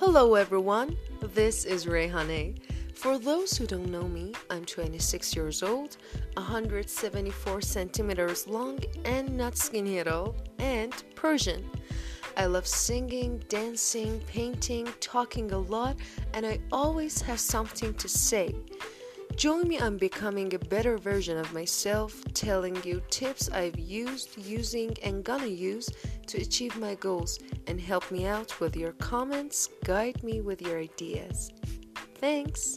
Hello, everyone. This is Rehane. For those who don't know me, I'm 26 years old, 174 centimeters long, and not skinny at all, and Persian. I love singing, dancing, painting, talking a lot, and I always have something to say. Join me on becoming a better version of myself, telling you tips I've used, using, and gonna use to achieve my goals, and help me out with your comments, guide me with your ideas. Thanks.